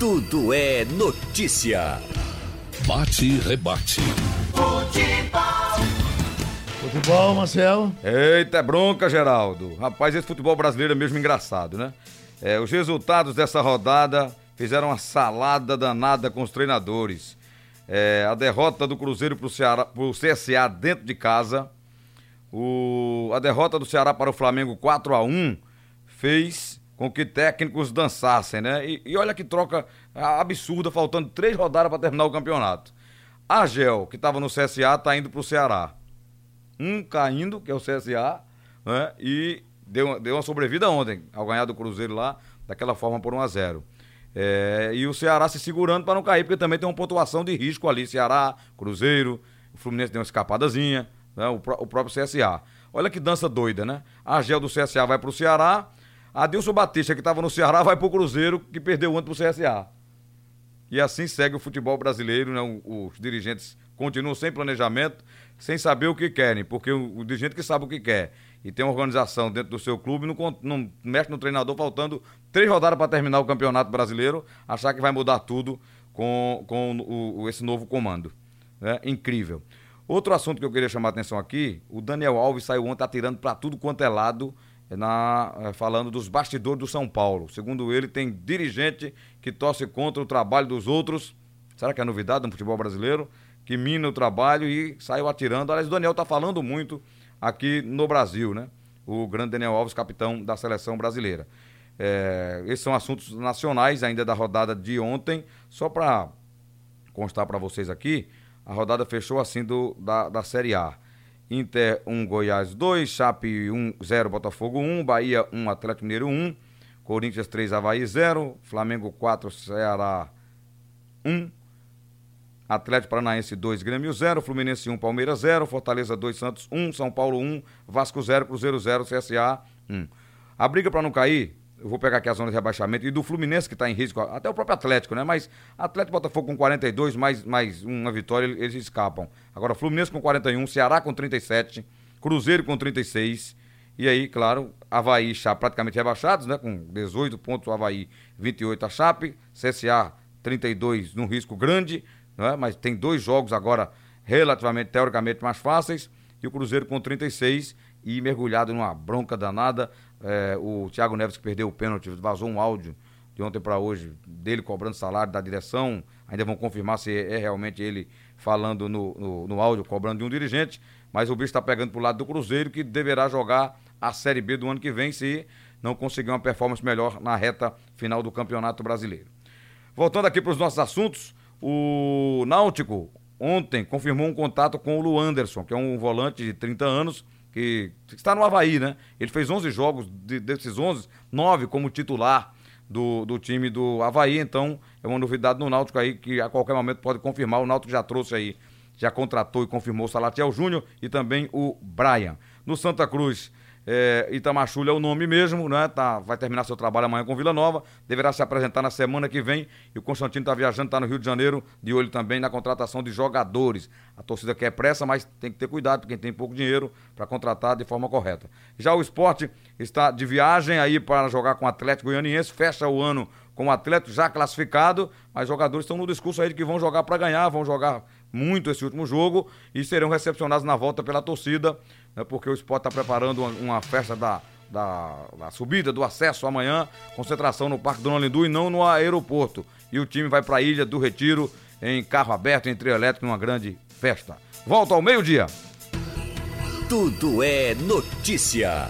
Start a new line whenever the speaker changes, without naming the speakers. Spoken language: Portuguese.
Tudo é notícia.
Bate e rebate.
Futebol. Futebol, Marcel.
Eita, é bronca, Geraldo. Rapaz, esse futebol brasileiro é mesmo engraçado, né? É, os resultados dessa rodada fizeram uma salada danada com os treinadores. É, a derrota do Cruzeiro pro, Ceará, pro CSA dentro de casa. O, a derrota do Ceará para o Flamengo 4 a 1 fez com que técnicos dançassem, né? E, e olha que troca absurda, faltando três rodadas para terminar o campeonato. A Gel, que estava no CSA, está indo para o Ceará. Um caindo, que é o CSA, né? E deu, deu uma sobrevida ontem, ao ganhar do Cruzeiro lá, daquela forma por 1 a 0 é, E o Ceará se segurando para não cair, porque também tem uma pontuação de risco ali. Ceará, Cruzeiro, o Fluminense deu uma escapadazinha, né? o, o próprio CSA. Olha que dança doida, né? A Gel do CSA vai para o Ceará, a Dilson Batista, que estava no Ceará, vai para o Cruzeiro, que perdeu ontem para o CSA. E assim segue o futebol brasileiro, né? Os dirigentes continuam sem planejamento, sem saber o que querem, porque o, o dirigente que sabe o que quer e tem uma organização dentro do seu clube, não, não mexe no treinador faltando três rodadas para terminar o campeonato brasileiro, achar que vai mudar tudo com, com o, esse novo comando. Né? Incrível. Outro assunto que eu queria chamar a atenção aqui, o Daniel Alves saiu ontem atirando para tudo quanto é lado na, eh, falando dos bastidores do São Paulo. Segundo ele, tem dirigente que torce contra o trabalho dos outros. Será que é novidade no futebol brasileiro? Que mina o trabalho e saiu atirando. Aliás, o Daniel está falando muito aqui no Brasil, né? O grande Daniel Alves, capitão da seleção brasileira. É, esses são assuntos nacionais ainda da rodada de ontem. Só para constar para vocês aqui, a rodada fechou assim do, da, da Série A. Inter 1, Goiás 2, Chape 1, 0, Botafogo 1, Bahia 1, Atlético Mineiro 1, Corinthians 3, Havaí 0, Flamengo 4, Ceará 1, Atlético Paranaense 2, Grêmio 0, Fluminense 1, Palmeiras 0, Fortaleza 2, Santos 1, São Paulo 1, Vasco 0, Cruzeiro 0, CSA 1. A briga para não cair eu vou pegar aqui a zona de rebaixamento, e do Fluminense que está em risco, até o próprio Atlético, né? Mas Atlético Botafogo com 42, mais, mais uma vitória, eles escapam. Agora, Fluminense com 41, Ceará com 37, Cruzeiro com 36, e aí, claro, Havaí já praticamente rebaixados, né? Com 18 pontos, Havaí 28 a Chape, CSA 32 num risco grande, né? Mas tem dois jogos agora relativamente, teoricamente, mais fáceis, e o Cruzeiro com 36 e mergulhado numa bronca danada. É, o Thiago Neves que perdeu o pênalti, vazou um áudio de ontem para hoje dele cobrando salário da direção. Ainda vão confirmar se é realmente ele falando no, no, no áudio, cobrando de um dirigente. Mas o bicho está pegando pro lado do Cruzeiro, que deverá jogar a Série B do ano que vem, se não conseguir uma performance melhor na reta final do Campeonato Brasileiro. Voltando aqui para os nossos assuntos, o Náutico ontem confirmou um contato com o Lu Anderson, que é um volante de 30 anos, que está no Havaí, né? Ele fez 11 jogos, de, desses 11, 9 como titular do, do time do Havaí, então é uma novidade no Náutico aí que a qualquer momento pode confirmar. O Náutico já trouxe aí, já contratou e confirmou o Salatiel Júnior e também o Brian. No Santa Cruz, é, Itamachulha é o nome mesmo, né? Tá, vai terminar seu trabalho amanhã com Vila Nova, deverá se apresentar na semana que vem. E o Constantino está viajando, está no Rio de Janeiro, de olho também na contratação de jogadores. A torcida quer pressa, mas tem que ter cuidado, porque tem pouco dinheiro para contratar de forma correta. Já o esporte está de viagem aí para jogar com o Atlético Goianiense, fecha o ano com o Atlético já classificado, mas jogadores estão no discurso aí de que vão jogar para ganhar, vão jogar muito esse último jogo e serão recepcionados na volta pela torcida né, porque o esporte está preparando uma, uma festa da, da, da, subida, do acesso amanhã, concentração no Parque Dona Lindu e não no aeroporto. E o time vai para a Ilha do Retiro em carro aberto, em trio elétrico, numa grande festa. Volta ao meio-dia.
Tudo é notícia.